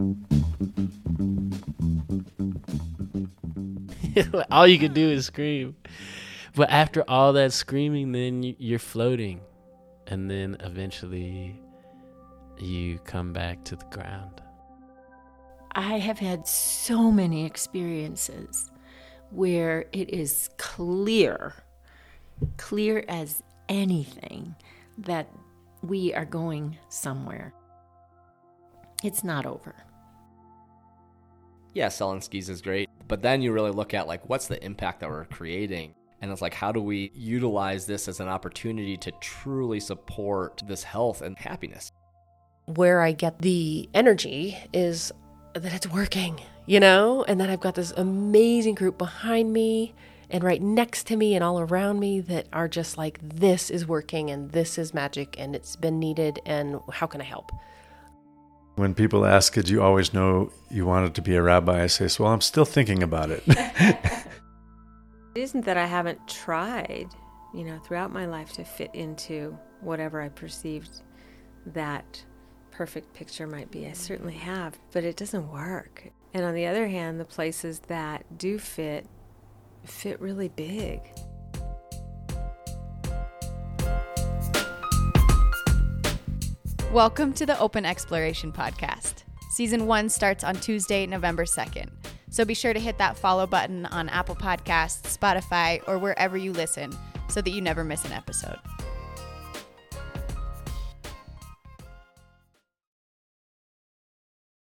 all you can do is scream. But after all that screaming, then you- you're floating. And then eventually you come back to the ground. I have had so many experiences where it is clear, clear as anything, that we are going somewhere. It's not over. Yeah, selling skis is great. But then you really look at like what's the impact that we're creating? And it's like how do we utilize this as an opportunity to truly support this health and happiness? where I get the energy is that it's working, you know, and that I've got this amazing group behind me and right next to me and all around me that are just like, this is working and this is magic and it's been needed and how can I help? When people ask, Did you always know you wanted to be a rabbi? I say, Well, I'm still thinking about it. It isn't that I haven't tried, you know, throughout my life to fit into whatever I perceived that perfect picture might be. I certainly have, but it doesn't work. And on the other hand, the places that do fit fit really big. Welcome to the Open Exploration Podcast. Season one starts on Tuesday, November 2nd. So be sure to hit that follow button on Apple Podcasts, Spotify, or wherever you listen so that you never miss an episode.